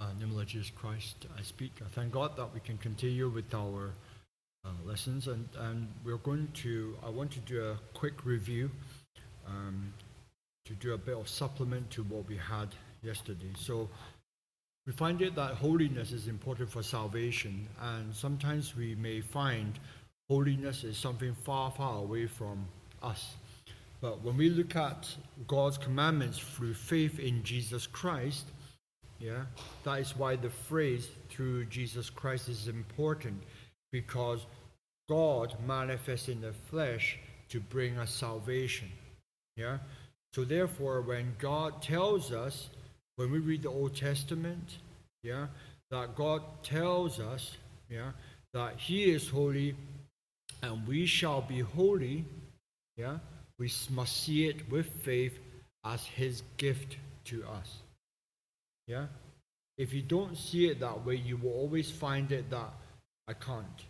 In the name of Jesus Christ, I speak. I thank God that we can continue with our uh, lessons, and, and we're going to. I want to do a quick review um, to do a bit of supplement to what we had yesterday. So we find it that holiness is important for salvation, and sometimes we may find holiness is something far, far away from us. But when we look at God's commandments through faith in Jesus Christ, yeah, that is why the phrase through Jesus Christ is important because God manifests in the flesh to bring us salvation. Yeah? So therefore when God tells us when we read the Old Testament, yeah, that God tells us, yeah, that he is holy and we shall be holy, yeah, we must see it with faith as his gift to us. Yeah? If you don't see it that way, you will always find it that I can't.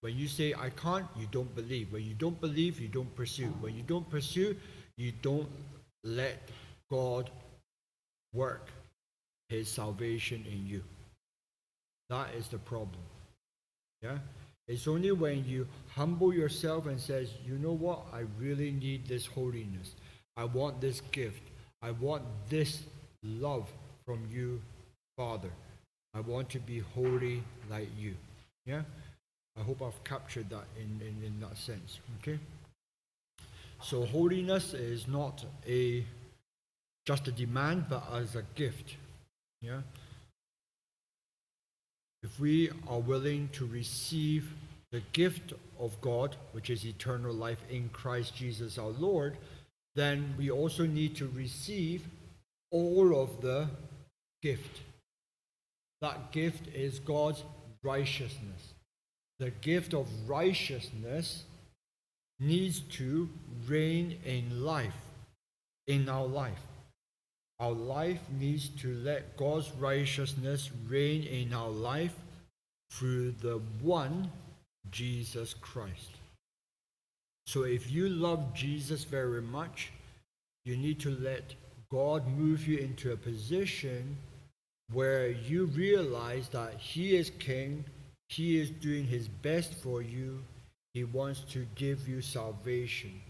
When you say I can't, you don't believe. When you don't believe, you don't pursue. When you don't pursue, you don't let God work his salvation in you. That is the problem. Yeah? It's only when you humble yourself and says, "You know what? I really need this holiness. I want this gift. I want this love from you, Father. I want to be holy like you." Yeah? I hope I've captured that in, in, in that sense. Okay? So holiness is not a just a demand, but as a gift. Yeah? If we are willing to receive the gift of God, which is eternal life in Christ Jesus our Lord, then we also need to receive all of the gift. That gift is God's righteousness. The gift of righteousness needs to reign in life, in our life. Our life needs to let God's righteousness reign in our life through the one, Jesus Christ. So if you love Jesus very much, you need to let God move you into a position where you realize that He is King, He is doing His best for you, He wants to give you salvation.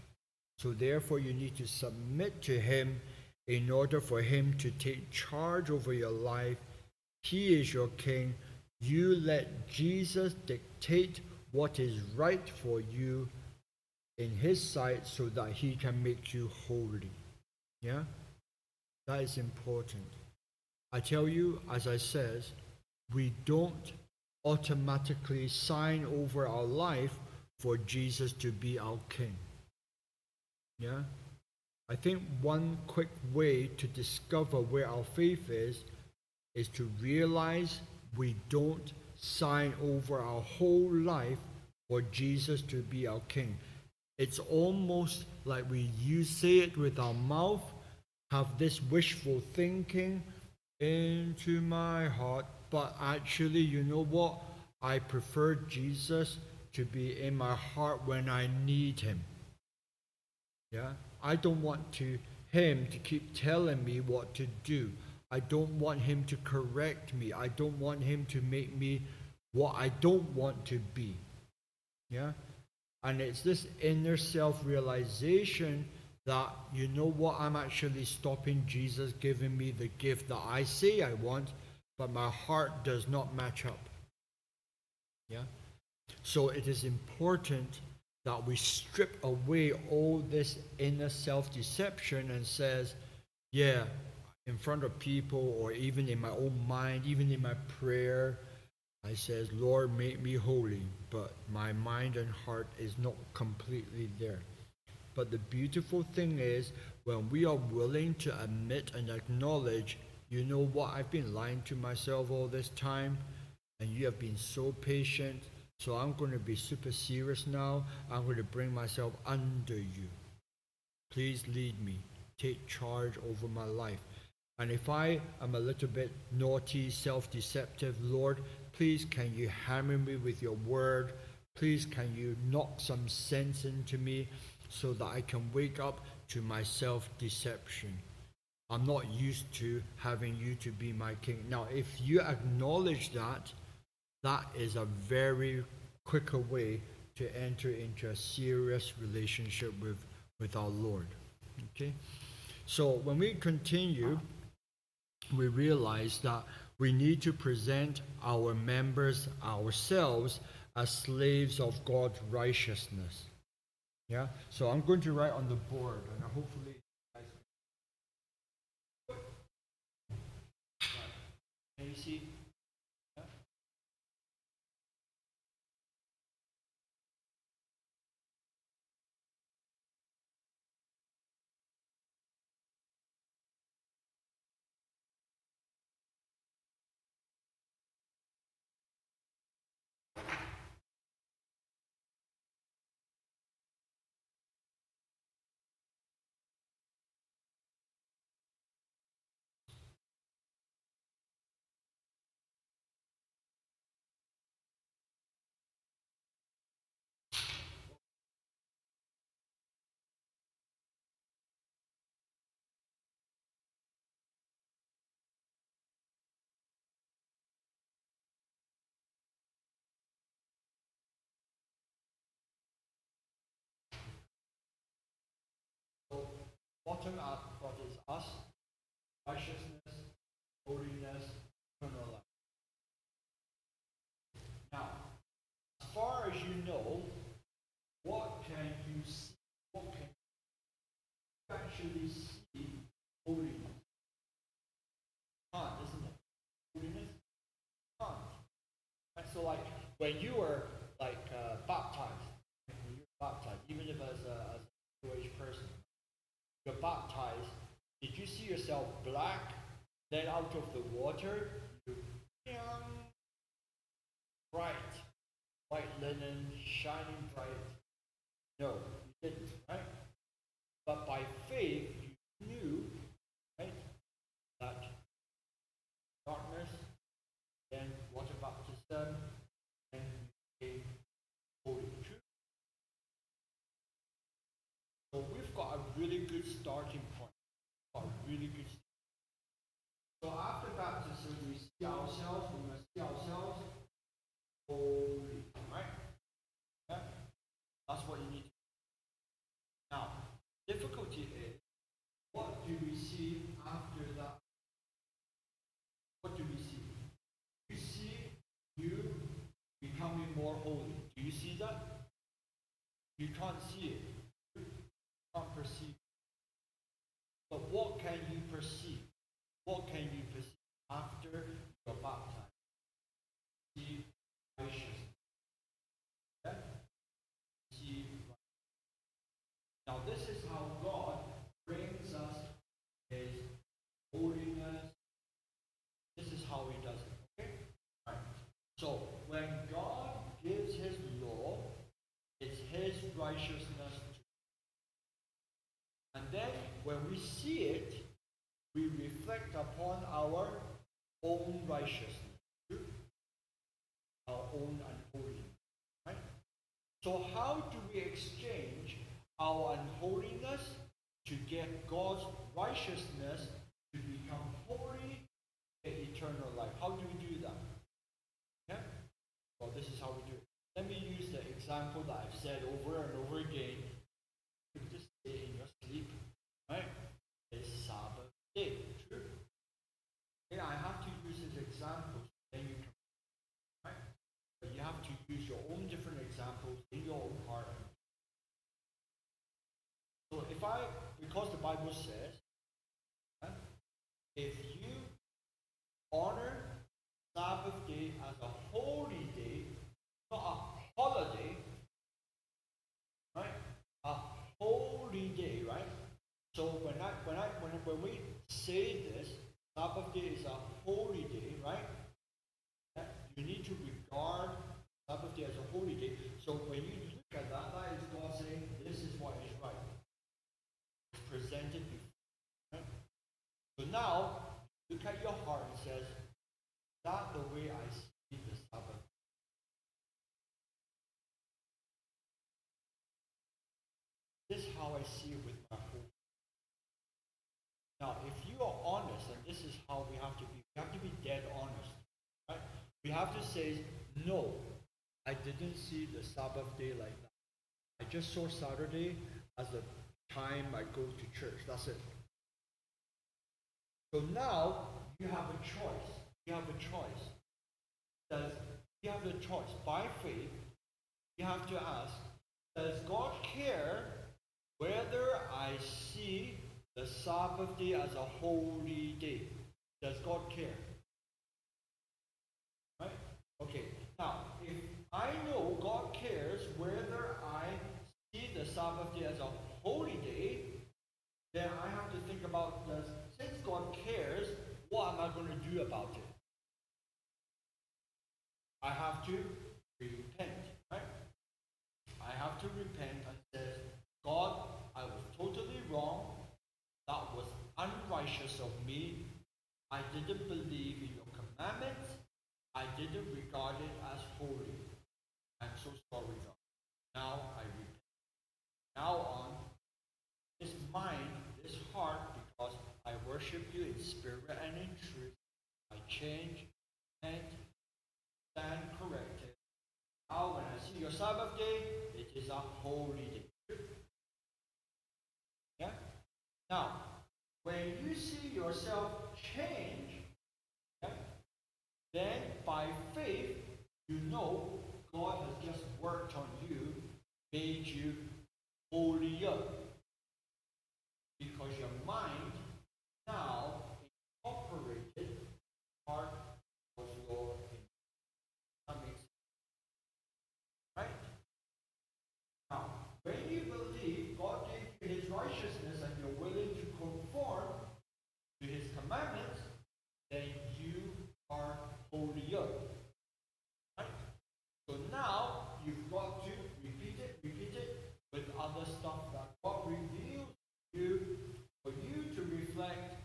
So therefore, you need to submit to Him in order for him to take charge over your life. He is your king. You let Jesus dictate what is right for you in his sight so that he can make you holy. Yeah? That is important. I tell you, as I says, we don't automatically sign over our life for Jesus to be our king. Yeah? I think one quick way to discover where our faith is is to realize we don't sign over our whole life for Jesus to be our king. It's almost like we use say it with our mouth, have this wishful thinking into my heart, but actually, you know what? I prefer Jesus to be in my heart when I need him. Yeah? I don't want to him to keep telling me what to do. I don't want him to correct me. I don't want him to make me what I don't want to be. Yeah? And it's this inner self realization that, you know what, I'm actually stopping Jesus giving me the gift that I say I want, but my heart does not match up. Yeah? So it is important that we strip away all this inner self-deception and says, yeah, in front of people or even in my own mind, even in my prayer, I says, Lord, make me holy, but my mind and heart is not completely there. But the beautiful thing is when we are willing to admit and acknowledge, you know what, I've been lying to myself all this time, and you have been so patient, so I'm going to be super serious now. I'm going to bring myself under you. Please lead me. Take charge over my life. And if I am a little bit naughty, self deceptive, Lord, please can you hammer me with your word? Please can you knock some sense into me so that I can wake up to my self deception? I'm not used to having you to be my king. Now, if you acknowledge that, that is a very quicker way to enter into a serious relationship with, with our Lord. Okay? So when we continue, we realize that we need to present our members ourselves as slaves of God's righteousness. Yeah? So I'm going to write on the board and hopefully Can you see? Up what is us, righteousness, holiness, eternal life. Now, as far as you know, what can you see? What can you actually see holiness? Can't, isn't it? Holiness? Can't. So like when you were like uh, baptized, when you were baptized, even if as a, as a Jewish person, you're baptized, did you see yourself black? Then out of the water, bright, white linen, shining bright. No, you didn't, right? But by faith, you knew, right, that darkness, then water baptism, and you became holy. True? So we've got a really good starting point. A really good. So after baptism, we see ourselves. We must see ourselves holy, right? Yeah? That's what you need. Now, difficulty is, what do we see after that? What do we see? You see you becoming more holy. Do you see that? You can't perceive. But what can you perceive? What can you perceive after you're baptized? See righteousness. Yeah? See Now this is how God brings us his holiness. This is how he does it. Okay? Right. So when God gives his law, it's his righteousness and then when we see it, we reflect upon our own righteousness, our own unholiness. Right? So how do we exchange our unholiness to get God's righteousness to become holy and eternal life? How do we do that? Yeah? Well, this is how we do it. Let me use the example that I've said over and over again. You just say in your sleep, right? It's Sabbath day. True. And I have to use this example so then you can right? But you have to use your own different examples in your own heart. So if I because the Bible says if you honor Sabbath day as a holy day, not a holiday, right? A holy day, right? So when I when I when when we say this, Sabbath day is a holy day, right? You need to regard Sabbath day as a holy day. So when you look at that, that is God saying this is what is right. It's presented before. Right? So now look at your heart and says, that the way I see the Sabbath? This is how I see it with my whole. Now, if you are honest, and this is how we have to be, We have to be dead honest. Right? We have to say, no, I didn't see the Sabbath day like that. I just saw Saturday as the time I go to church. That's it. So now you have a choice. You have a choice. Does you have the choice by faith? You have to ask: Does God care whether I see the Sabbath day as a holy day? Does God care? Right? Okay. Now, if I know God cares whether I see the Sabbath day as a holy day, then I have to think about does since God cares, what am I going to do about it? I have to repent, right? I have to repent and say, God, I was totally wrong. That was unrighteous of me. I didn't believe in your commandments. I didn't regard it as holy. I'm so sorry, God. Now I repent. Now on, this mind, this heart, because I worship you in spirit and in truth, I change and stand corrected. Now when I see your Sabbath day, it is a holy day. Yeah? Now, when you see yourself change, yeah, then by faith, you know God has just worked on you, made you holier. Because your mind now incorporated part of your that makes sense. Right? Now, when you believe God gave you his righteousness and you're willing to conform to his commandments, then you are holier. Right? So now you've got to repeat it, repeat it with other stuff that God reveals to you for you to reflect.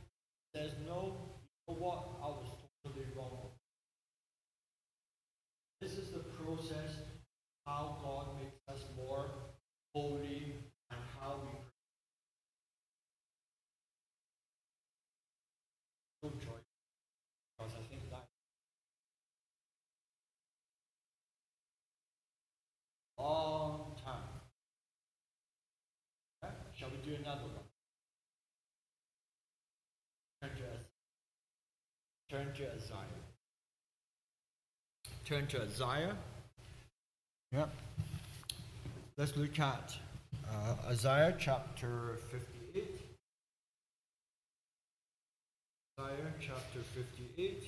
Says, no, you know what? I was totally wrong. This is the process how God makes us more holy and how we so joy because I think that long time. Okay? Shall we do another one? Turn to. Turn to Isaiah. Turn to Isaiah. Yep. Let's look at uh, Isaiah chapter 58. Isaiah chapter 58.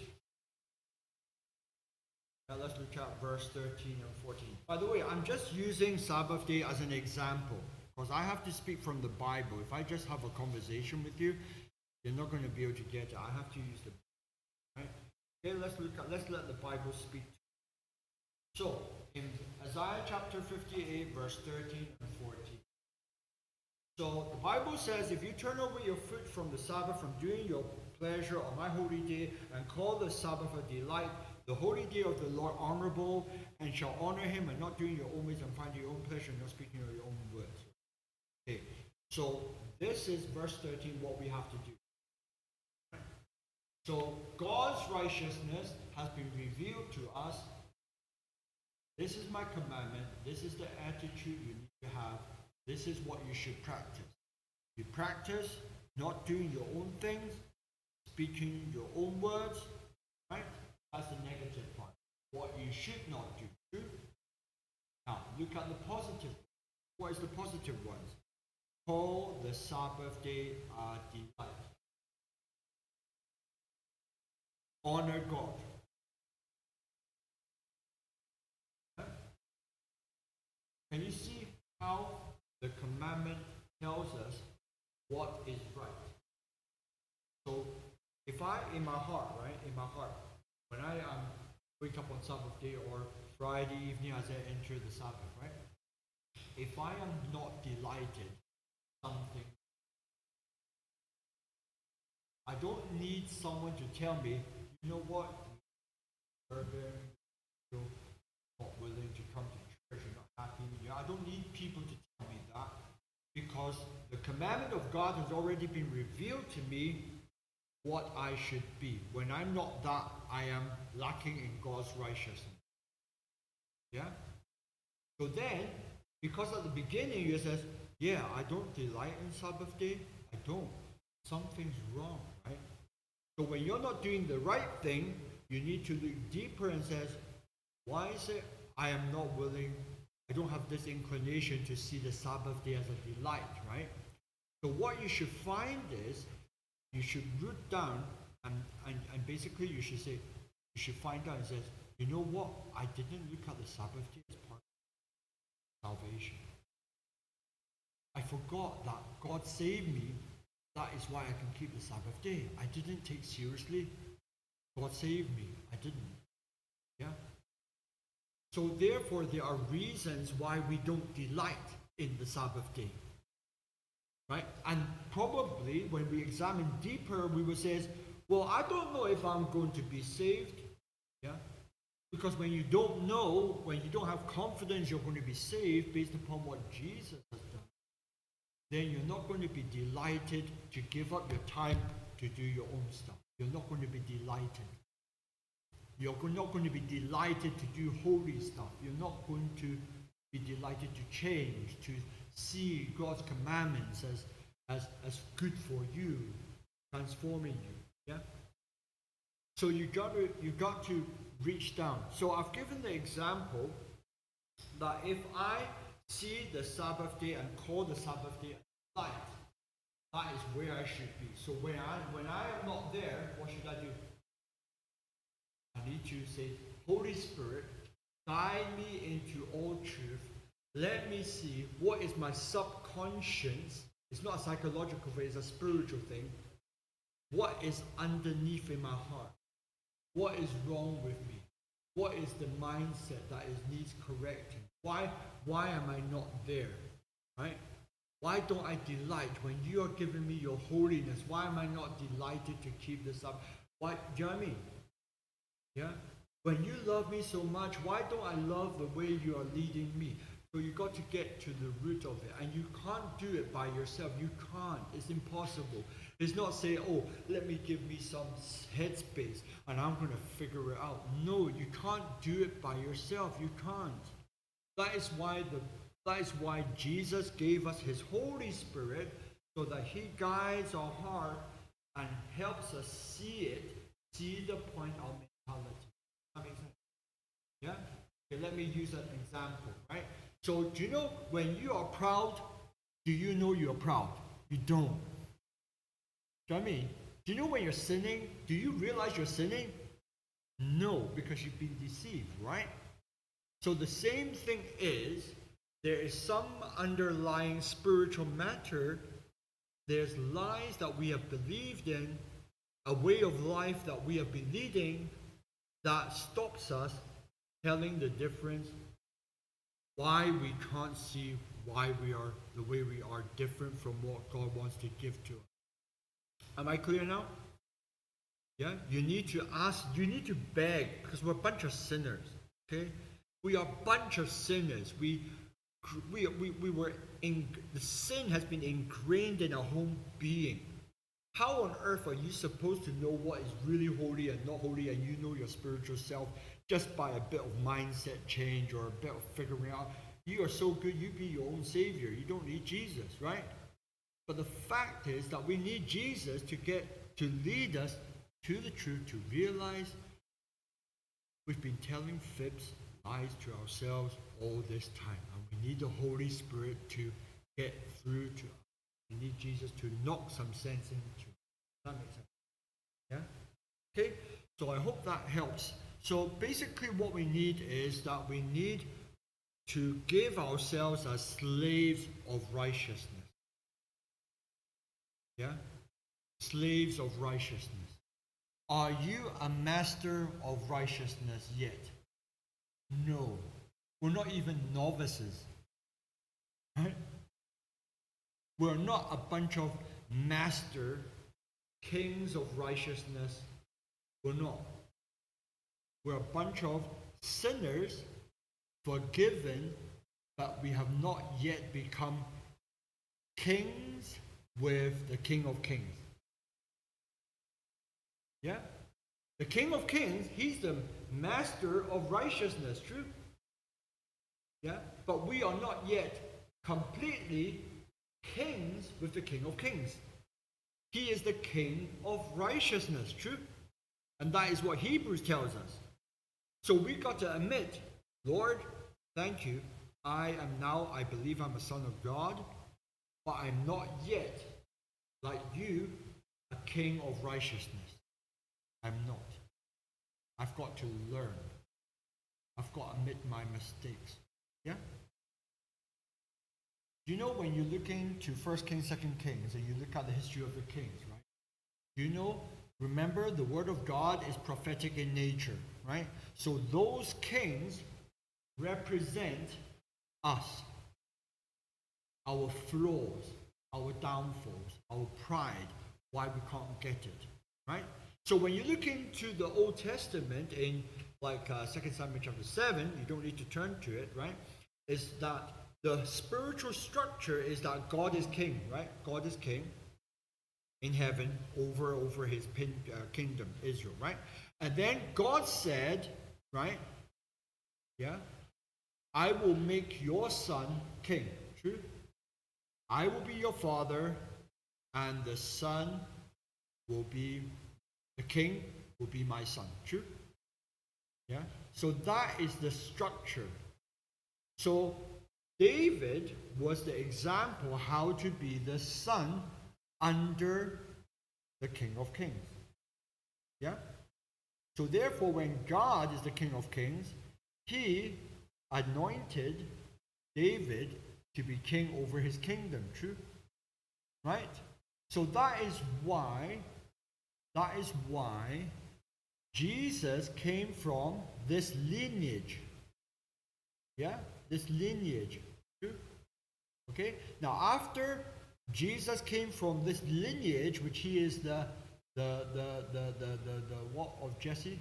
Now let's look at verse 13 and 14. By the way, I'm just using Sabbath day as an example because I have to speak from the Bible. If I just have a conversation with you, you're not going to be able to get it. I have to use the right. Okay, let's look at let's let the Bible speak. So in Isaiah chapter 58, verse 13 and 14. So the Bible says, if you turn away your foot from the Sabbath, from doing your pleasure on my holy day, and call the Sabbath a delight, the holy day of the Lord honorable, and shall honor him, and not doing your own ways and finding your own pleasure, and not speaking your own words. Okay, so this is verse 13, what we have to do. So God's righteousness has been revealed to us. This is my commandment. This is the attitude you need to have. This is what you should practice. You practice not doing your own things, speaking your own words, right? That's the negative part. What you should not do. Now, look at the positive. What is the positive ones? Call the Sabbath day a delight. Honor God. Can you see how the commandment tells us what is right? So, if I, in my heart, right, in my heart, when I um, wake up on Sabbath day or Friday evening as I enter the Sabbath, right? If I am not delighted something, I don't need someone to tell me, you know what, Urban, not willing to come to church, you're not happy. Yeah, I don't need people to tell me that because the commandment of God has already been revealed to me what I should be. When I'm not that, I am lacking in God's righteousness. Yeah? So then, because at the beginning you says, yeah, I don't delight in Sabbath day, I don't. Something's wrong, right? So when you're not doing the right thing, you need to look deeper and says, why is it I am not willing, I don't have this inclination to see the Sabbath day as a delight, right? So what you should find is you should root down and, and, and basically you should say, you should find out and says, you know what? I didn't look at the Sabbath day as part of salvation. I forgot that God saved me. That is why I can keep the Sabbath day. I didn't take seriously. God saved me. I didn't. Yeah? So therefore there are reasons why we don't delight in the Sabbath day. Right? And probably when we examine deeper, we will say, well, I don't know if I'm going to be saved. Yeah? Because when you don't know, when you don't have confidence you're going to be saved based upon what Jesus has then you're not going to be delighted to give up your time to do your own stuff. You're not going to be delighted. You're not going to be delighted to do holy stuff. You're not going to be delighted to change, to see God's commandments as, as, as good for you, transforming you. Yeah? So you got to you got to reach down. So I've given the example that if I see the Sabbath day and call the Sabbath day light, that is where I should be. So when I when I am not there, what should I do? I need to say, Holy Spirit, guide me into all truth let me see what is my subconscious. It's not a psychological thing, it's a spiritual thing. What is underneath in my heart? What is wrong with me? What is the mindset that is needs correcting? Why why am I not there? Right? Why don't I delight when you are giving me your holiness? Why am I not delighted to keep this up? Why do you know what I mean? Yeah? When you love me so much, why don't I love the way you are leading me? So you got to get to the root of it, and you can't do it by yourself. You can't. It's impossible. It's not say, "Oh, let me give me some headspace, and I'm going to figure it out." No, you can't do it by yourself. You can't. That is why the that is why Jesus gave us His Holy Spirit, so that He guides our heart and helps us see it, see the point of mentality. That makes sense. Yeah. Okay, let me use an example. Right. So do you know when you are proud, do you know you're proud? You don't. Do I mean? Do you know when you're sinning, do you realize you're sinning? No, because you've been deceived, right? So the same thing is there is some underlying spiritual matter. There's lies that we have believed in, a way of life that we have been leading that stops us telling the difference why we can't see why we are the way we are different from what God wants to give to us. Am I clear now? Yeah? You need to ask, you need to beg, because we're a bunch of sinners. Okay? We are a bunch of sinners. We we, we, we were in the sin has been ingrained in our whole being. How on earth are you supposed to know what is really holy and not holy and you know your spiritual self just by a bit of mindset change or a bit of figuring out. You are so good, you be your own savior. You don't need Jesus, right? But the fact is that we need Jesus to get to lead us to the truth, to realize we've been telling fibs, lies to ourselves all this time. And we need the Holy Spirit to get through to us. We need Jesus to knock some sense into. That makes sense. Yeah? Okay? So I hope that helps. So basically, what we need is that we need to give ourselves as slaves of righteousness. Yeah? Slaves of righteousness. Are you a master of righteousness yet? No. We're not even novices. Right? We're not a bunch of master kings of righteousness. We're not. We're a bunch of sinners forgiven, but we have not yet become kings with the King of Kings. Yeah? The King of Kings, he's the master of righteousness, true? Yeah? But we are not yet completely kings with the King of Kings. He is the King of righteousness, true? And that is what Hebrews tells us. So we got to admit, Lord, thank you. I am now, I believe I'm a son of God, but I'm not yet, like you, a king of righteousness. I'm not. I've got to learn. I've got to admit my mistakes. Yeah? You know when you look into First Kings, Second Kings, and you look at the history of the kings, right? You know? Remember, the Word of God is prophetic in nature, right? So those kings represent us, our flaws, our downfalls, our pride, why we can't get it, right? So when you look into the Old Testament in like uh, 2 Samuel chapter 7, you don't need to turn to it, right? Is that the spiritual structure is that God is king, right? God is king in heaven over over his pin, uh, kingdom, Israel, right? And then God said, right? Yeah, I will make your son king. True. I will be your father, and the son will be the king will be my son. True. Yeah. So that is the structure. So David was the example how to be the son under the King of Kings. Yeah? So therefore, when God is the King of Kings, he anointed David to be king over his kingdom. True? Right? So that is why, that is why Jesus came from this lineage. Yeah? This lineage. Okay? Now, after Jesus came from this lineage, which he is the the the the the, the, the what of Jesse?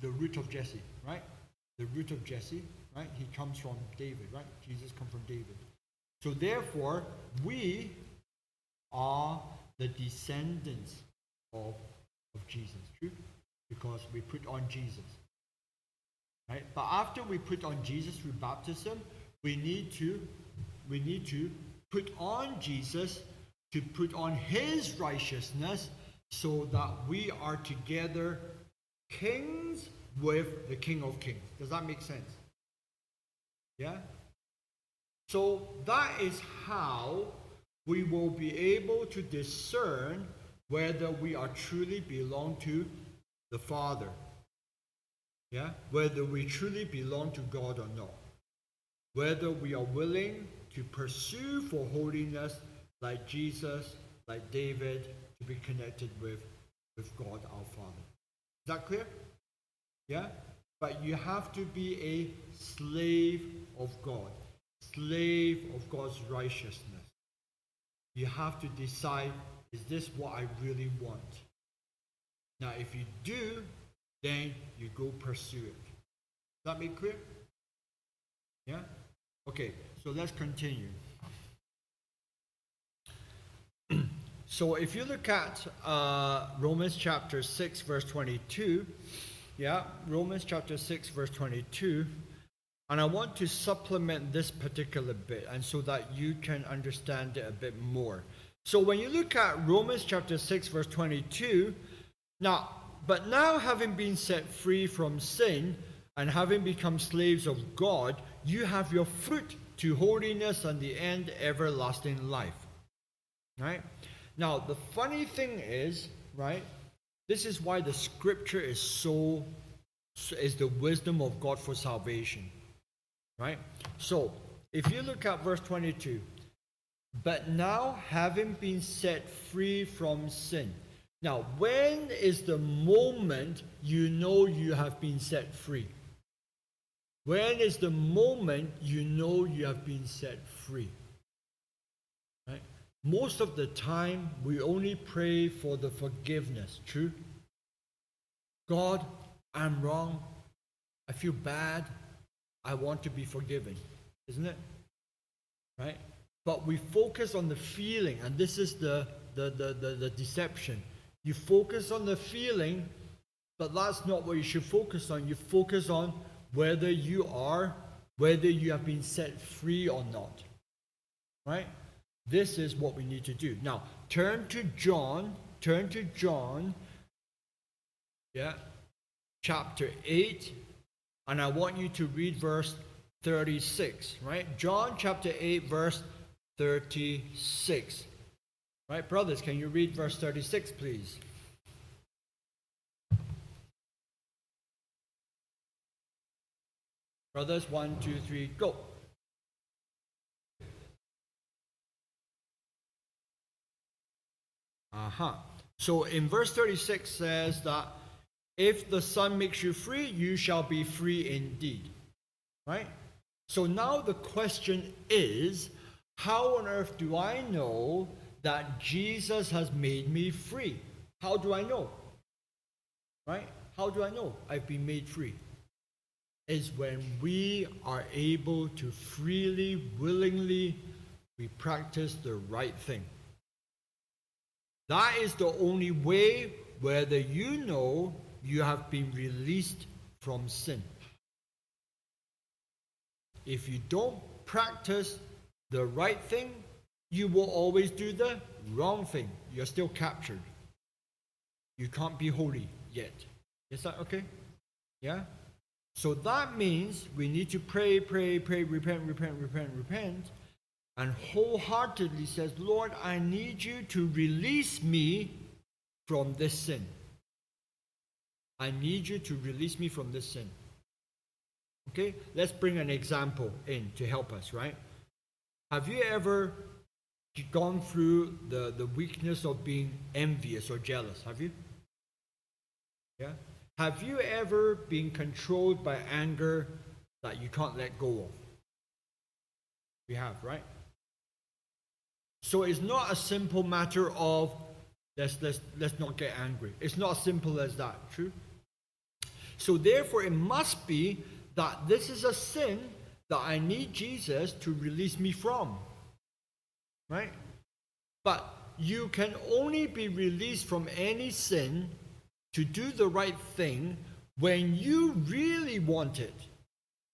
The root of Jesse, right? The root of Jesse, right? He comes from David, right? Jesus comes from David. So therefore, we are the descendants of, of Jesus, true? Because we put on Jesus. Right? But after we put on Jesus through baptism, we need to we need to put on Jesus to put on his righteousness so that we are together kings with the King of Kings. Does that make sense? Yeah? So that is how we will be able to discern whether we are truly belong to the Father. Yeah? Whether we truly belong to God or not. Whether we are willing to pursue for holiness like Jesus, like David, to be connected with, with God our Father. Is that clear? Yeah? But you have to be a slave of God, slave of God's righteousness. You have to decide is this what I really want? Now, if you do, then you go pursue it. That make clear? Yeah? Okay, so let's continue. so if you look at uh, Romans chapter 6, verse 22, yeah, Romans chapter 6, verse 22, and I want to supplement this particular bit, and so that you can understand it a bit more. So when you look at Romans chapter 6, verse 22, now, but now having been set free from sin and having become slaves of God, you have your fruit to holiness and the end everlasting life. Right? Now, the funny thing is, right? This is why the scripture is so is the wisdom of God for salvation. Right? So, if you look at verse 22, but now having been set free from sin. Now, when is the moment you know you have been set free? When is the moment you know you have been set free? Right? Most of the time, we only pray for the forgiveness. True? God, I'm wrong. I feel bad. I want to be forgiven. Isn't it? Right? But we focus on the feeling, and this is the, the, the, the, the deception. You focus on the feeling, but that's not what you should focus on. You focus on whether you are, whether you have been set free or not. Right? This is what we need to do. Now, turn to John, turn to John, yeah, chapter 8, and I want you to read verse 36, right? John chapter 8, verse 36. Right, brothers, can you read verse 36, please? Brothers, one, two, three, go. Aha. Uh-huh. So in verse 36 says that if the Son makes you free, you shall be free indeed. Right? So now the question is how on earth do I know that Jesus has made me free? How do I know? Right? How do I know I've been made free? Is when we are able to freely, willingly, we practice the right thing. That is the only way whether you know you have been released from sin. If you don't practice the right thing, you will always do the wrong thing. You're still captured. You can't be holy yet. Is that okay? Yeah? So that means we need to pray, pray, pray, repent, repent, repent, repent, and wholeheartedly says, Lord, I need you to release me from this sin. I need you to release me from this sin. Okay, let's bring an example in to help us, right? Have you ever gone through the, the weakness of being envious or jealous? Have you? Yeah? Have you ever been controlled by anger that you can't let go of? We have, right? So it's not a simple matter of let's, let's, let's not get angry. It's not as simple as that, true? So therefore, it must be that this is a sin that I need Jesus to release me from. Right? But you can only be released from any sin to do the right thing when you really want it.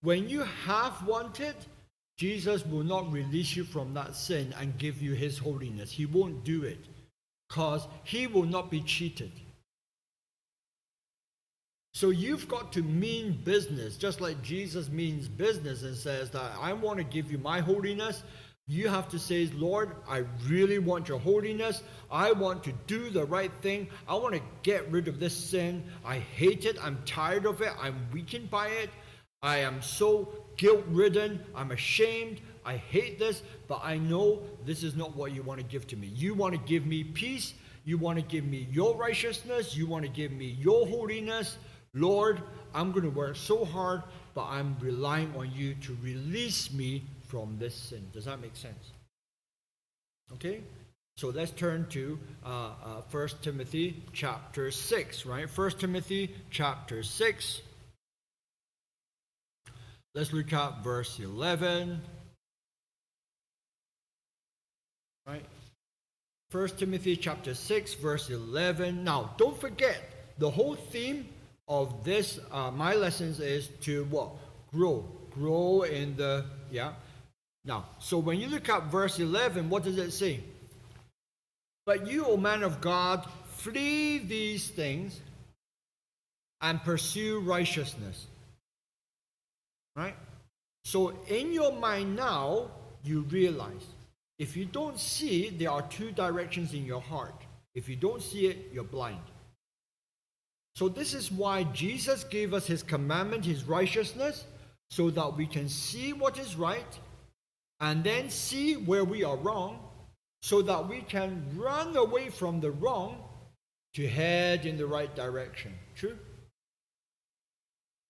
When you have wanted, Jesus will not release you from that sin and give you his holiness. He won't do it because he will not be cheated. So you've got to mean business, just like Jesus means business and says that I want to give you my holiness. You have to say, Lord, I really want your holiness. I want to do the right thing. I want to get rid of this sin. I hate it. I'm tired of it. I'm weakened by it. I am so guilt ridden. I'm ashamed. I hate this, but I know this is not what you want to give to me. You want to give me peace. You want to give me your righteousness. You want to give me your holiness. Lord, I'm going to work so hard, but I'm relying on you to release me from this sin. Does that make sense? Okay? So let's turn to uh, uh, 1 Timothy chapter 6, right? 1 Timothy chapter 6. Let's look at verse 11. Right? 1 Timothy chapter 6, verse 11. Now, don't forget, the whole theme of this, uh, my lessons is to what? Grow. Grow in the, yeah. Now, so when you look at verse 11, what does it say? But you, O man of God, flee these things and pursue righteousness. Right? So in your mind now, you realize if you don't see, there are two directions in your heart. If you don't see it, you're blind. So, this is why Jesus gave us his commandment, his righteousness, so that we can see what is right and then see where we are wrong, so that we can run away from the wrong to head in the right direction. True?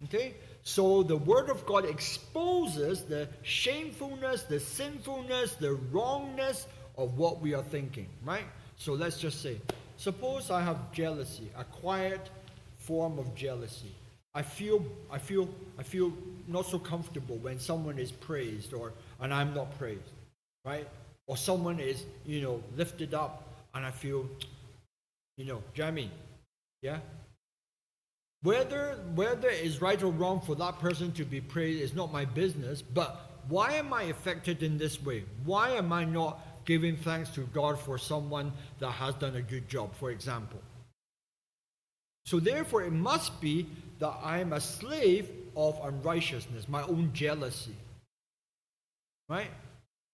Okay? So the Word of God exposes the shamefulness, the sinfulness, the wrongness of what we are thinking, right? So let's just say, suppose I have jealousy, a quiet, form of jealousy. I feel, I feel, I feel not so comfortable when someone is praised or and I'm not praised, right? Or someone is, you know, lifted up and I feel You know, do you know I mean? Yeah? Whether whether it's right or wrong for that person to be praised is not my business, but why am I affected in this way? Why am I not giving thanks to God for someone that has done a good job, for example? So therefore it must be that I am a slave of unrighteousness, my own jealousy. Right?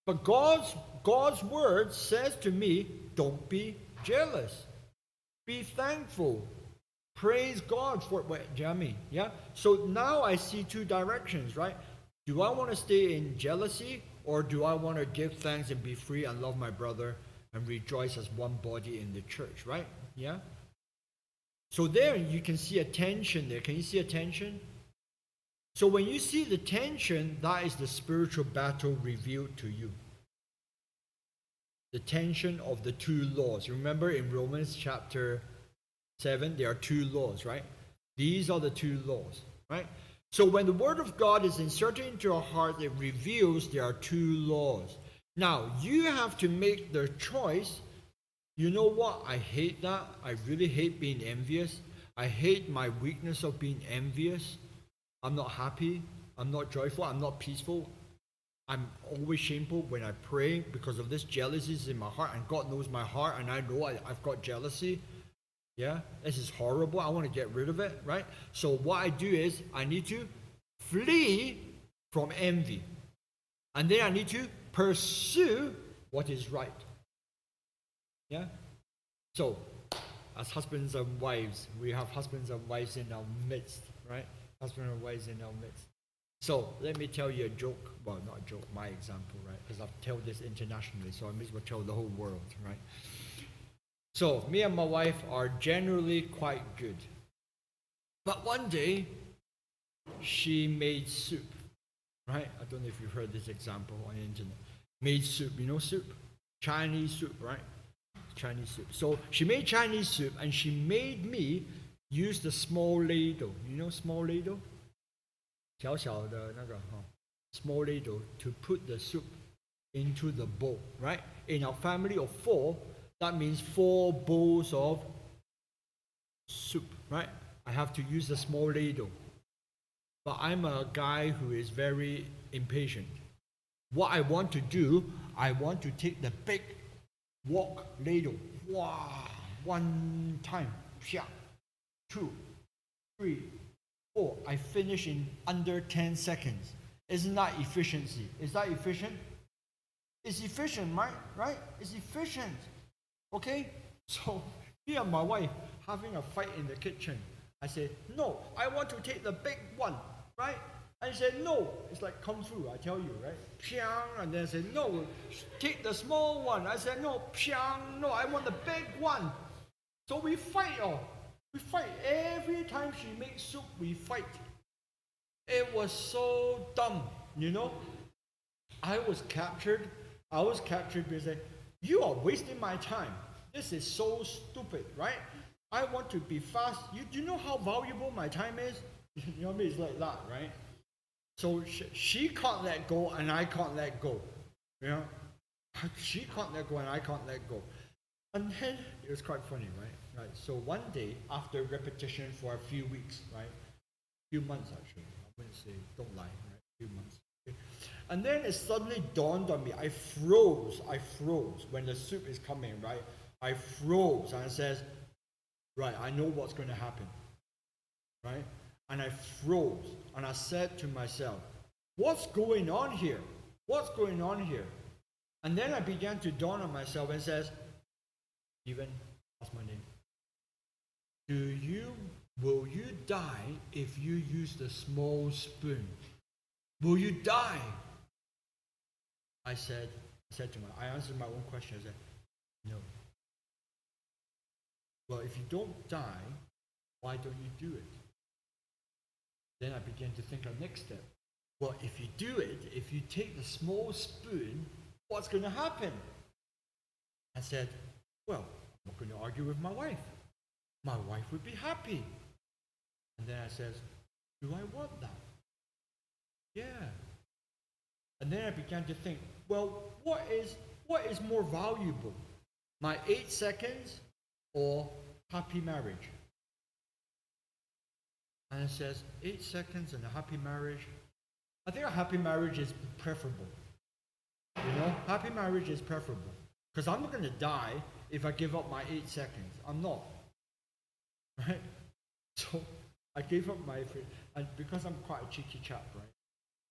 But God's God's word says to me, don't be jealous. Be thankful. Praise God for what do you know I mean? Yeah? So now I see two directions, right? Do I want to stay in jealousy or do I want to give thanks and be free and love my brother and rejoice as one body in the church, right? Yeah? So there you can see a tension there. Can you see a tension? So when you see the tension, that is the spiritual battle revealed to you the tension of the two laws. Remember in Romans chapter 7, there are two laws, right? These are the two laws, right? So when the Word of God is inserted into our heart, it reveals there are two laws. Now, you have to make the choice. You know what? I hate that. I really hate being envious. I hate my weakness of being envious. I'm not happy. I'm not joyful. I'm not peaceful. I'm always shameful when I pray because of this jealousy is in my heart, and God knows my heart, and I know I, have got jealousy. Yeah, this is horrible. I want to get rid of it, right? So what I do is I need to flee from envy, and then I need to pursue what is right. Yeah. So, as husbands and wives, we have husbands and wives in our midst, right? Husbands and wives in our midst. So let me tell you a joke. Well, not a joke, my example, right? Because I've told this internationally, so I may as well tell the whole world, right? So me and my wife are generally quite good. But one day, she made soup, right? I don't know if you've heard this example on the internet. Made soup, you know soup? Chinese soup, right? Chinese soup. So she made Chinese soup and she made me use the small ladle. You know small ladle? 小小的那个哈 small ladle to put the soup into the bowl, right? In our family of four, that means four bowls of soup, right? I have to use a small ladle. But I'm a guy who is very impatient. What I want to do, I want to take the big wok ladle. Wow, one time, two, three, four. I finish in under 10 seconds. Isn't that efficiency? Is that efficient? It's efficient, right? Right? It's efficient. Okay? So me and my wife having a fight in the kitchen. I said, no, I want to take the big one, right? And I said, no. It's like kung fu, I tell you, right? Piang, and then I said, no, take the small one. I said, no, piang, no, I want the big one. So we fight, oh. We fight. Every time she makes soup, we fight. It was so dumb, you know. I was captured. I was captured because you are wasting my time. This is so stupid, right? I want to be fast. You you know how valuable my time is? You know what I mean? It's like that, right? So she, she can't let go, and I can't let go. You know, she can't let go, and I can't let go. And then it was quite funny, right? Right. So one day, after repetition for a few weeks, right, a few months actually, I wouldn't say don't lie, right, a few months. And then it suddenly dawned on me. I froze. I froze when the soup is coming, right? I froze and I says, right, I know what's going to happen, right? And I froze and I said to myself, what's going on here? What's going on here? And then I began to dawn on myself and says, Steven that's my name. Do you will you die if you use the small spoon? Will you die? I said, I said to my I answered my own question. I said, No. Well, if you don't die, why don't you do it? Then I began to think of next step. Well, if you do it, if you take the small spoon, what's going to happen? I said, Well, I'm not going to argue with my wife my wife would be happy. And then I says, do I want that? Yeah. And then I began to think, well, what is what is more valuable? My eight seconds or happy marriage. And it says eight seconds and a happy marriage. I think a happy marriage is preferable. You know, happy marriage is preferable. Because I'm not going to die if I give up my eight seconds. I'm not. Right? So I gave up my, and because I'm quite a cheeky chap, right?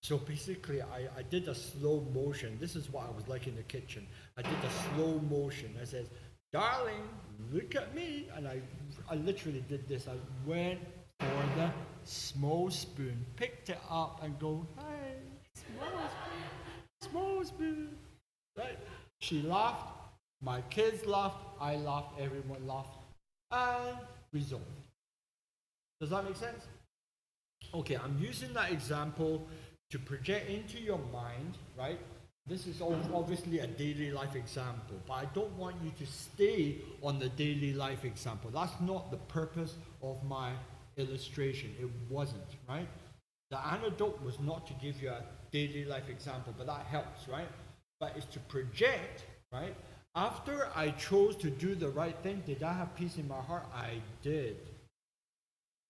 So basically, I, I did a slow motion. This is what I was like in the kitchen. I did a slow motion. I said, darling, look at me. And I, I literally did this. I went for the small spoon, picked it up and go, hey, small spoon, small spoon. Right? She laughed. My kids laughed. I laughed. Everyone laughed. And resolved. Does that make sense? Okay, I'm using that example to project into your mind, right? This is obviously a daily life example, but I don't want you to stay on the daily life example. That's not the purpose of my illustration. It wasn't, right? The antidote was not to give you a daily life example, but that helps, right? But it's to project, right? After I chose to do the right thing, did I have peace in my heart? I did.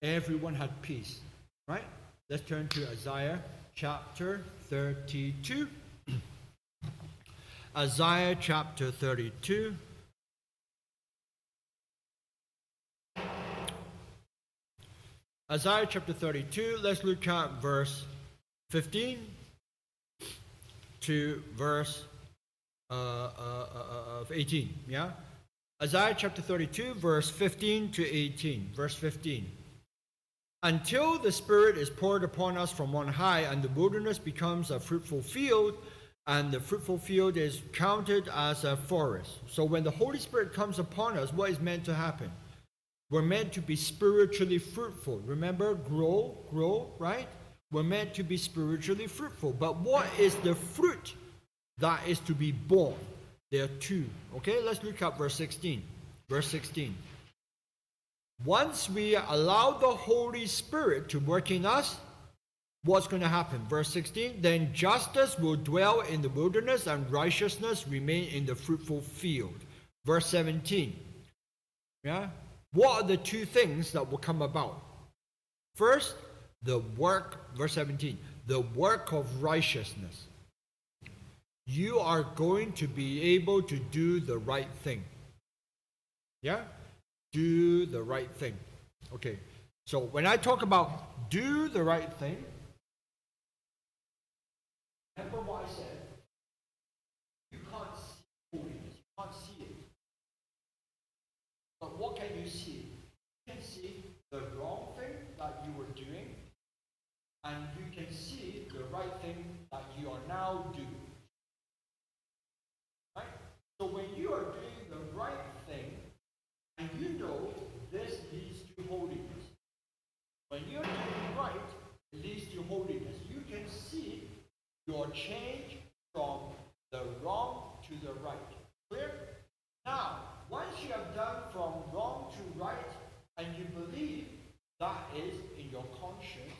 Everyone had peace, right? Let's turn to Isaiah chapter 32. Isaiah chapter 32. Isaiah chapter 32, let's look at verse 15 to verse uh, uh, uh, of 18. Yeah? Isaiah chapter 32, verse 15 to 18. Verse 15 until the Spirit is poured upon us from on high, and the wilderness becomes a fruitful field, and the fruitful field is counted as a forest. So when the Holy Spirit comes upon us, what is meant to happen? We're meant to be spiritually fruitful. Remember, grow, grow, right? We're meant to be spiritually fruitful. But what is the fruit that is to be born? There are two. Okay, let's look at verse 16. Verse 16. Once we allow the Holy Spirit to work in us, what's going to happen? Verse 16 Then justice will dwell in the wilderness and righteousness remain in the fruitful field. Verse 17. Yeah? What are the two things that will come about? First, the work, verse 17, the work of righteousness. You are going to be able to do the right thing. Yeah? Do the right thing. Okay, so when I talk about do the right thing, remember what I said? You can't see holiness, you can't see it. But what can you see? You can see the wrong thing that you were doing, and you can see the right thing that you are now doing. Right? So when you are doing the right thing, and you know this leads to holiness. When you're doing right, it leads to holiness. You can see your change from the wrong to the right. Clear? Now, once you have done from wrong to right, and you believe that is in your conscience,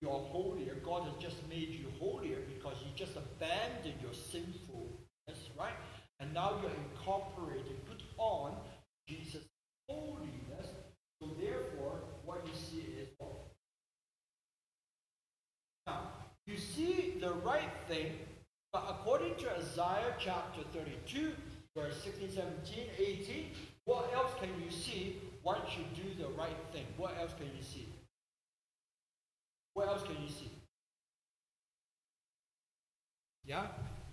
you're holier. God has just made you holier because you just abandoned your sinfulness, right? And now you're incorporated, put on Jesus' holiness. So therefore, what you see is what? Now, you see the right thing, but according to Isaiah chapter 32, verse 16, 17, 18, what else can you see once you do the right thing? What else can you see? What else can you see? Yeah?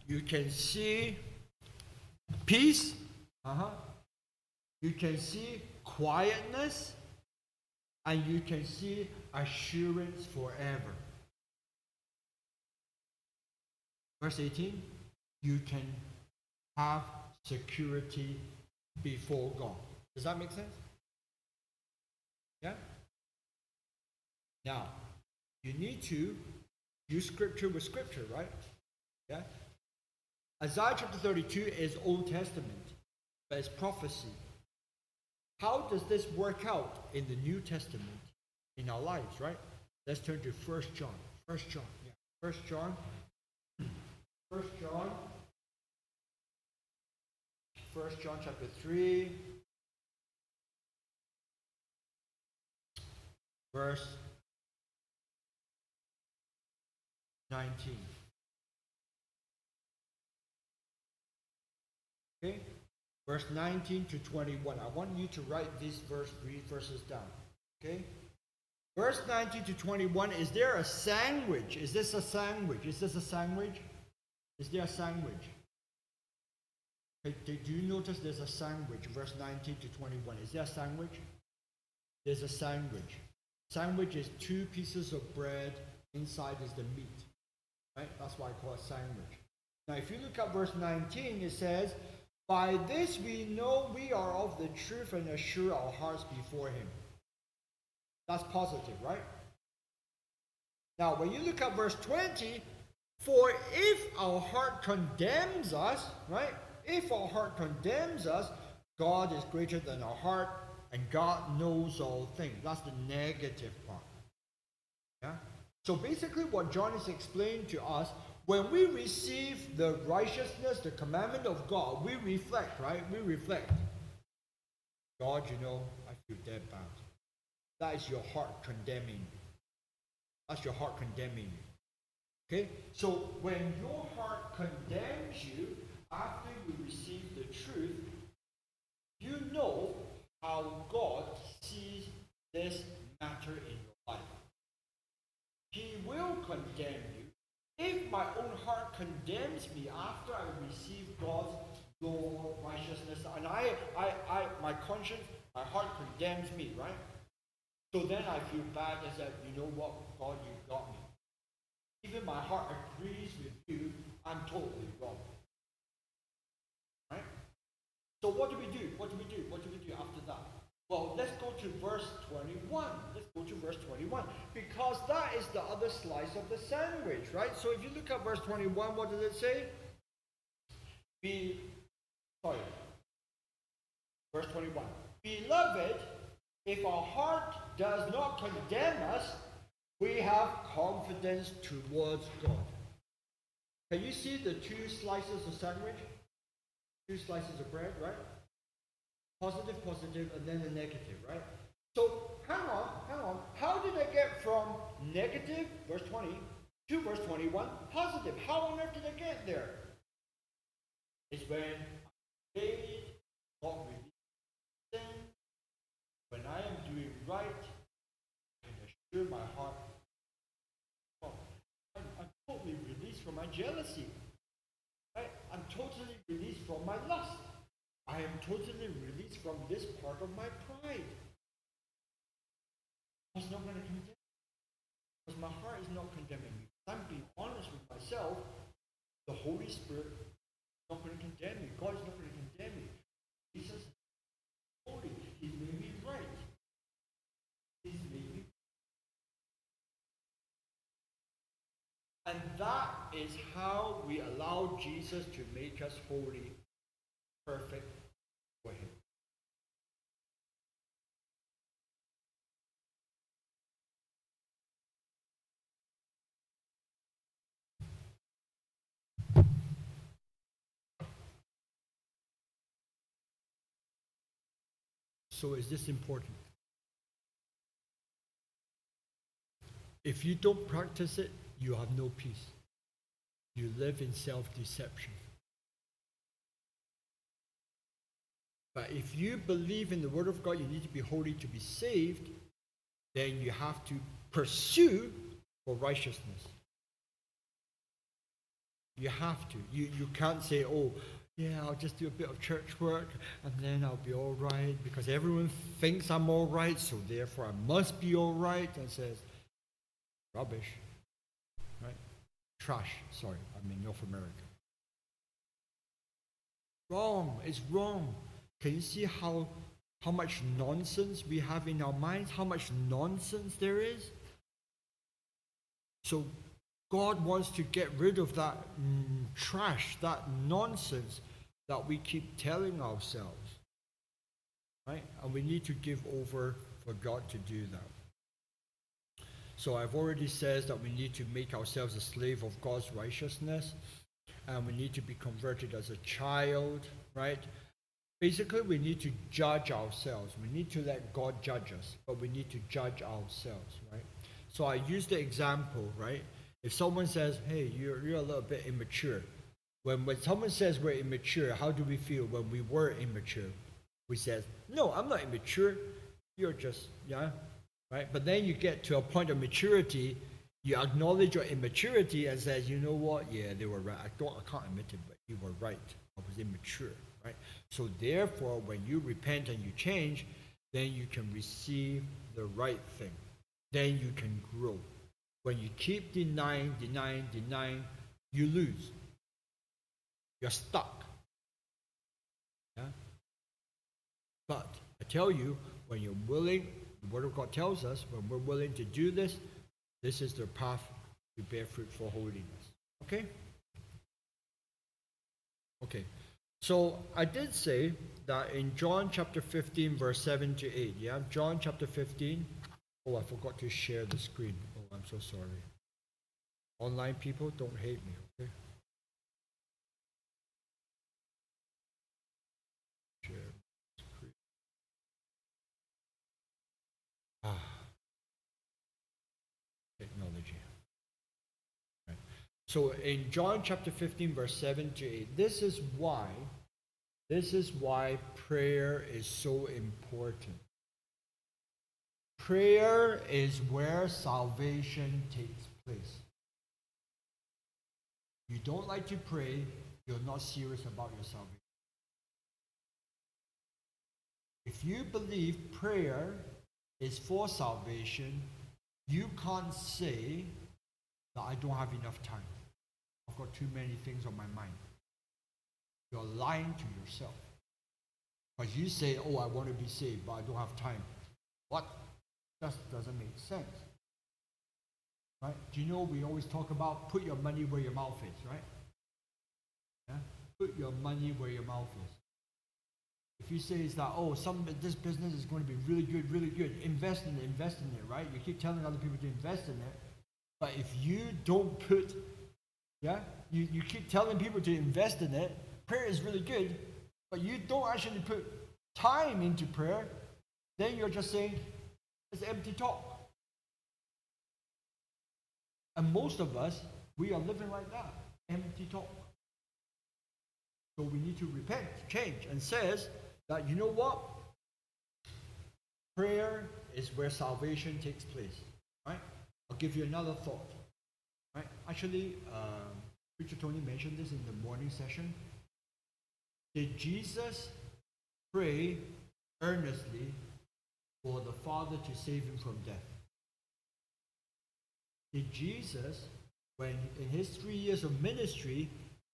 You can see peace. Uh-huh. You can see quietness and you can see assurance forever. Verse 18, you can have security before God. Does that make sense? Yeah? Now, you need to use scripture with scripture, right? Yeah? Isaiah chapter 32 is Old Testament, but it's prophecy. How does this work out in the New Testament in our lives, right? Let's turn to First John. First John. Yeah. First John. First John. First John chapter 3. verse 19. Okay? Verse 19 to 21. I want you to write these verse, three verses down. Okay? Verse 19 to 21. Is there a sandwich? Is this a sandwich? Is this a sandwich? Is there a sandwich? Do you notice there's a sandwich? Verse 19 to 21. Is there a sandwich? There's a sandwich. Sandwich is two pieces of bread. Inside is the meat. Right? That's why I call it sandwich. Now, if you look at verse 19, it says, By this we know we are of the truth and assure our hearts before Him. That's positive, right? Now, when you look at verse 20, for if our heart condemns us, right? If our heart condemns us, God is greater than our heart, and God knows all things. That's the negative part. Yeah? So basically, what John is explaining to us when we receive the righteousness, the commandment of God, we reflect, right? We reflect. God, you know, I feel dead bad. That is your heart condemning. That's your heart condemning you. Okay? So when your heart condemns you after you receive the truth, you know how God sees this matter in your life. He will condemn you. If my own heart condemns me after I receive God's law, righteousness, and I, I, I, my conscience, my heart condemns me, right? So then I feel bad as that, you know what, God, you got me. Even my heart agrees with you, I'm totally wrong. Right? So what do we do? What do we do? What do we do after that? Well, let's go to verse 21. Let's go to verse 21. Because that is the other slice of the sandwich, right? So if you look at verse 21, what does it say? Be, sorry, verse 21. Beloved, if our heart does not condemn us, we have confidence towards God. Can you see the two slices of sandwich? Two slices of bread, right? Positive, positive, and then the negative, right? So hang on, hang on. How did I get from negative, verse 20, to verse 21, positive? How on earth did I get there? It's when I obeyed, sin, when I am doing right, and assure my heart. Oh, I'm, I'm totally released from my jealousy. Right? I'm totally released from my lust. I am totally released from this part of my pride. God's not going to condemn. Because my heart is not condemning me. I'm being honest with myself. The Holy Spirit is not going to condemn me. God is not going to condemn me. Jesus is holy. He made me right. He's made me And that is how we allow Jesus to make us holy, perfect for Him. So, is this important? If you don't practice it, you have no peace. You live in self deception. But if you believe in the Word of God, you need to be holy to be saved, then you have to pursue for righteousness. You have to. You, you can't say, oh, yeah, I'll just do a bit of church work and then I'll be all right because everyone thinks I'm all right, so therefore I must be all right. And says, rubbish trash. Sorry, I mean North America. Wrong. It's wrong. Can you see how how much nonsense we have in our minds? How much nonsense there is? So God wants to get rid of that mm, trash, that nonsense that we keep telling ourselves. Right? And we need to give over for God to do that. So I've already said that we need to make ourselves a slave of God's righteousness, and we need to be converted as a child, right? Basically, we need to judge ourselves. We need to let God judge us, but we need to judge ourselves, right? So I use the example, right? If someone says, hey, you're, you're a little bit immature, when, when someone says we're immature, how do we feel when we were immature? We said, no, I'm not immature. You're just, yeah, right? But then you get to a point of maturity, you acknowledge your immaturity and says, you know what? Yeah, they were right. I, don't, I can't admit it, but you were right. I was immature, right? So therefore, when you repent and you change, then you can receive the right thing. Then you can grow. When you keep denying, denying, denying, you lose. You're stuck. Yeah? But I tell you, when you're willing, the Word of God tells us, when we're willing to do this, this is the path to bear fruit for holiness. Okay? Okay. So I did say that in John chapter 15, verse 7 to 8, yeah? John chapter 15. Oh, I forgot to share the screen. Oh, I'm so sorry. Online people, don't hate me, okay? Share screen. Ah. Technology. Right. So in John chapter 15, verse 7 to 8, this is why, this is why prayer is so important. Prayer is where salvation takes place. You don't like to pray, you're not serious about your salvation. If you believe prayer is for salvation, you can't say that I don't have enough time. I've got too many things on my mind. You're lying to yourself. Because you say, oh, I want to be saved, but I don't have time. What? Just doesn't make sense. Right? Do you know we always talk about put your money where your mouth is, right? Yeah? Put your money where your mouth is. If you say it's that, oh, some this business is going to be really good, really good, invest in it, invest in it, right? You keep telling other people to invest in it, but if you don't put, yeah, you, you keep telling people to invest in it, prayer is really good, but you don't actually put time into prayer, then you're just saying it's empty talk. And most of us, we are living like that, empty talk. So we need to repent, change, and says that you know what? Prayer is where salvation takes place. Right? I'll give you another thought. Right? Actually, uh, Preacher Tony mentioned this in the morning session. Did Jesus pray earnestly for the Father to save him from death? Did Jesus, when in his three years of ministry,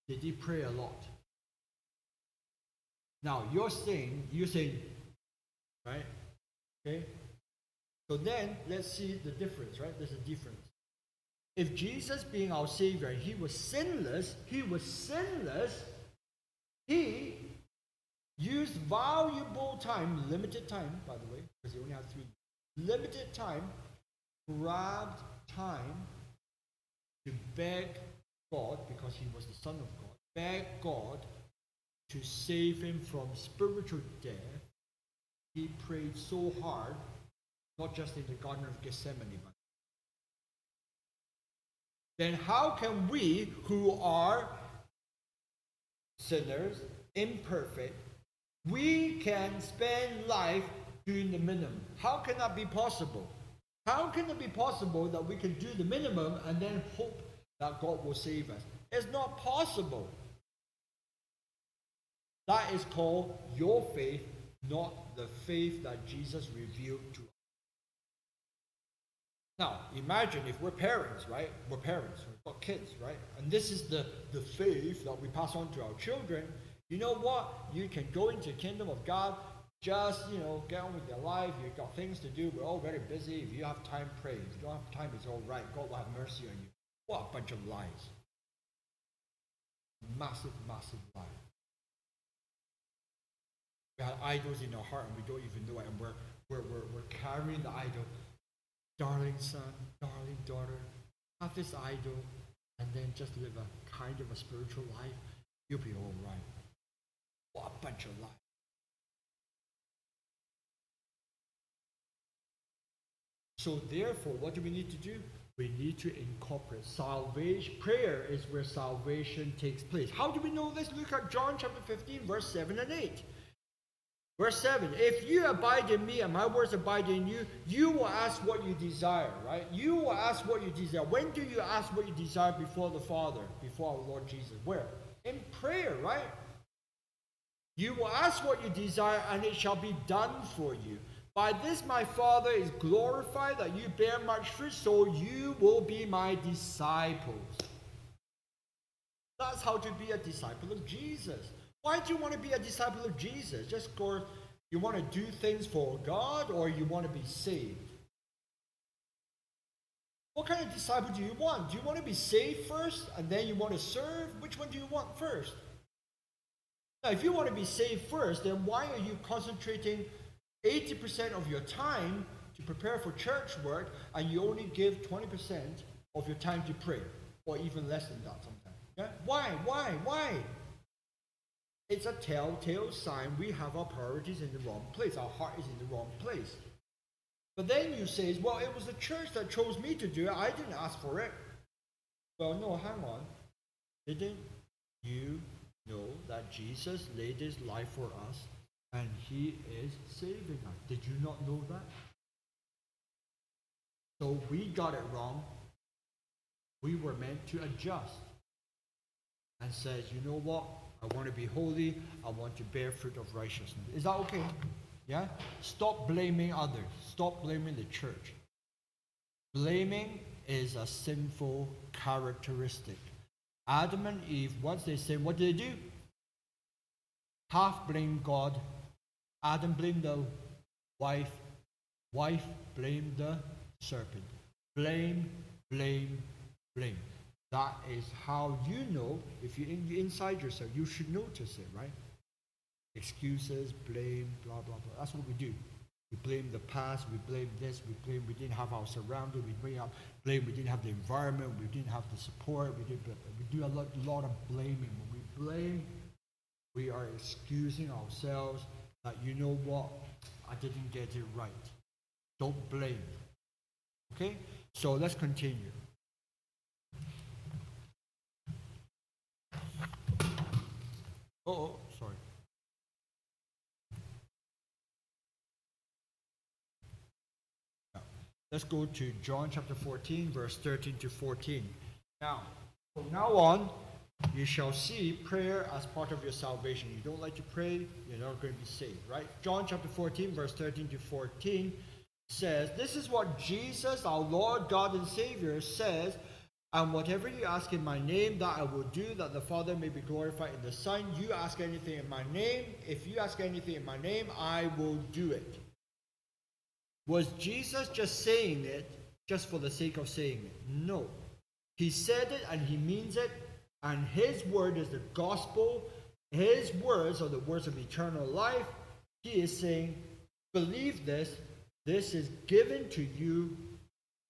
did he pray a lot? Now you're saying, you're saying, right? Okay? So then let's see the difference, right? There's a difference. If Jesus being our Savior, he was sinless, he was sinless, he used valuable time, limited time, by the way, because he only had three, limited time, grabbed time to beg God, because he was the Son of God, beg God to save him from spiritual death, he prayed so hard, not just in the Garden of Gethsemane, but then how can we who are sinners, imperfect, we can spend life doing the minimum? How can that be possible? How can it be possible that we can do the minimum and then hope that God will save us? It's not possible. That is called your faith, not the faith that Jesus revealed to us. Now, imagine if we're parents, right? We're parents, we've got kids, right? And this is the, the faith that we pass on to our children. You know what? You can go into the kingdom of God, just, you know, get on with your life. You've got things to do. We're all very busy. If you have time, pray. If you don't have time, it's all right. God will have mercy on you. What a bunch of lies. Massive, massive lies. We have idols in our heart and we don't even know it, and we're, we're, we're, we're carrying the idol darling son, darling daughter, have this idol, and then just live a kind of a spiritual life, you'll be all right. What a bunch of lies. So therefore, what do we need to do? We need to incorporate salvation. Prayer is where salvation takes place. How do we know this? Look at John chapter 15, verse 7 and 8. Verse 7 If you abide in me and my words abide in you, you will ask what you desire, right? You will ask what you desire. When do you ask what you desire before the Father, before our Lord Jesus? Where? In prayer, right? You will ask what you desire, and it shall be done for you. By this my Father is glorified that you bear much fruit, so you will be my disciples. That's how to be a disciple of Jesus. Why do you want to be a disciple of Jesus? Just go, you want to do things for God or you want to be saved? What kind of disciple do you want? Do you want to be saved first and then you want to serve? Which one do you want first? Now, if you want to be saved first, then why are you concentrating 80% of your time to prepare for church work and you only give 20% of your time to pray? Or even less than that sometimes. Yeah? Why? Why? Why? It's a telltale sign we have our priorities in the wrong place. Our heart is in the wrong place. But then you say, well, it was the church that chose me to do it. I didn't ask for it. Well, no, hang on. Didn't you know that Jesus laid his life for us and he is saving us? Did you not know that? So we got it wrong. We were meant to adjust and says, you know what? I want to be holy. I want to bear fruit of righteousness. Is that okay? Yeah? Stop blaming others. Stop blaming the church. Blaming is a sinful characteristic. Adam and Eve, once they sinned, what did they do? Half blame God. Adam blamed the wife. Wife blamed the serpent. Blame, blame, blame. That is how you know if you're in, inside yourself. You should notice it, right? Excuses, blame, blah, blah, blah. That's what we do. We blame the past, we blame this, we blame we didn't have our surrounding, we blame, blame we didn't have the environment, we didn't have the support, we, did, we do a lot, a lot of blaming. When we blame, we are excusing ourselves that, you know what, I didn't get it right. Don't blame. Okay? So let's continue. Oh, oh, sorry. Let's go to John chapter 14, verse 13 to 14. Now, from now on, you shall see prayer as part of your salvation. You don't like to pray, you're not going to be saved, right? John chapter 14, verse 13 to 14 says, This is what Jesus, our Lord, God, and Savior, says and whatever you ask in my name, that I will do, that the Father may be glorified in the Son. You ask anything in my name. If you ask anything in my name, I will do it. Was Jesus just saying it just for the sake of saying it? No. He said it and he means it, and his word is the gospel. His words are the words of eternal life. He is saying, Believe this. This is given to you.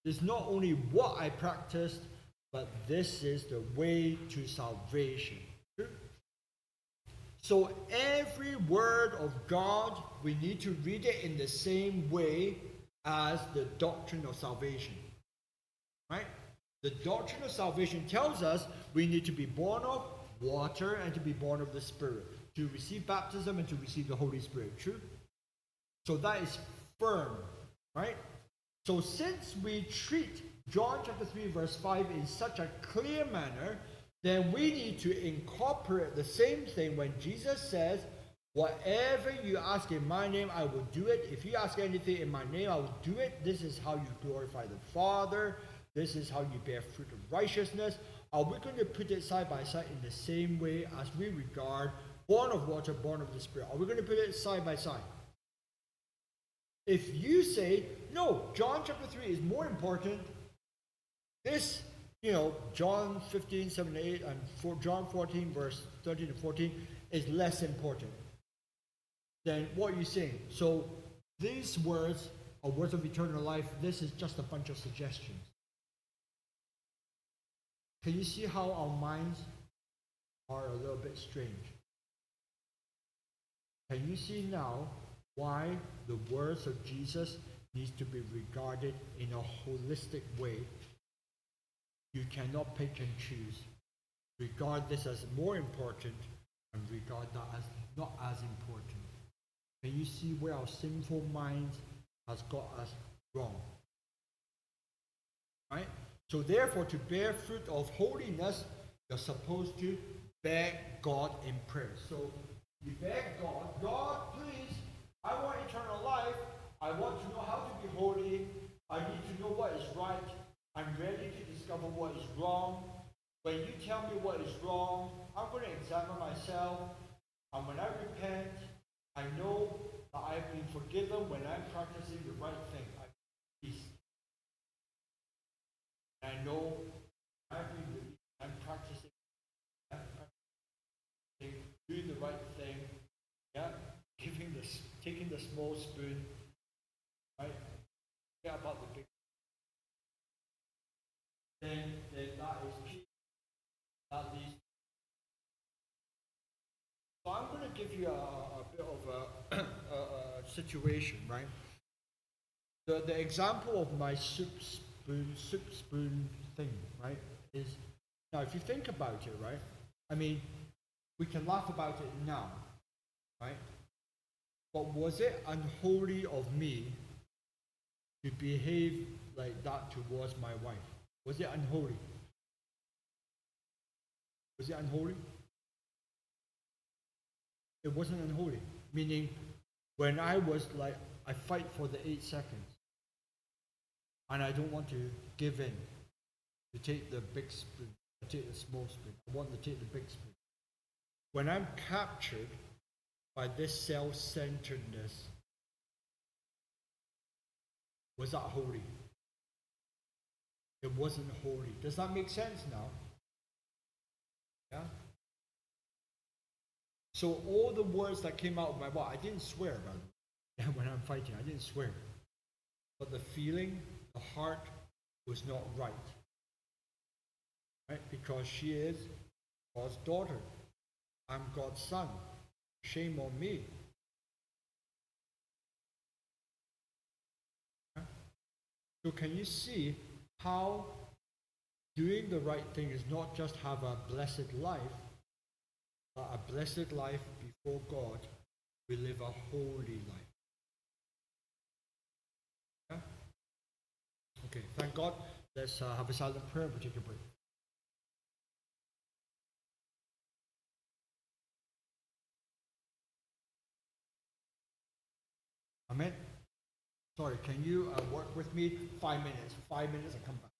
Is not only what I practiced, but this is the way to salvation. So every word of God, we need to read it in the same way as the doctrine of salvation. Right? The doctrine of salvation tells us we need to be born of water and to be born of the Spirit, to receive baptism and to receive the Holy Spirit. True? So that is firm, right? So since we treat John chapter 3, verse 5 in such a clear manner, then we need to incorporate the same thing when Jesus says, Whatever you ask in my name, I will do it. If you ask anything in my name, I will do it. This is how you glorify the Father. This is how you bear fruit of righteousness. Are we going to put it side by side in the same way as we regard born of water, born of the Spirit? Are we going to put it side by side? If you say, no, John chapter 3 is more important this, you know, John 15, 7, 8, and John 14, verse 13 to 14, is less important than what you're saying. So these words are words of eternal life. This is just a bunch of suggestions. Can you see how our minds are a little bit strange? Can you see now why the words of Jesus needs to be regarded in a holistic way. You cannot pick and choose. Regard this as more important and regard that as not as important. Can you see where our sinful mind has got us wrong? Right? So therefore, to bear fruit of holiness, you're supposed to beg God in prayer. So you beg God, God, please, I want eternal life. I want to know how to be holy. I need to know what is right. I'm ready to discover what is wrong. When you tell me what is wrong, I'm going to examine myself. And when I repent, I know that I've been forgiven when I'm practicing the right thing. I peace. I know I've been I'm practicing, I'm practicing doing the right thing. Yeah, giving the taking the small spoon. Right? Yeah, about the. So I'm going to give you a, a bit of a, a, a situation, right? The, the example of my soup spoon, soup spoon thing, right, is now if you think about it, right, I mean, we can laugh about it now, right? But was it unholy of me to behave like that towards my wife? Was it unholy? Was it unholy? It wasn't unholy. Meaning, when I was like, I fight for the eight seconds, and I don't want to give in to take the big spoon, I take the small spoon. I want to take the big spoon. When I'm captured by this self centeredness, was that holy? It wasn't holy. Does that make sense now? Yeah? So all the words that came out of my mouth, I didn't swear, by the way. When I'm fighting, I didn't swear. But the feeling, the heart was not right. Right? Because she is God's daughter. I'm God's son. Shame on me. So can you see how doing the right thing is not just have a blessed life, but a blessed life before God. We live a holy life. Yeah? Okay, thank God. Let's uh, have a silent prayer and take a break. Amen. Sorry, can you uh, work with me? Five minutes. Five minutes and come back.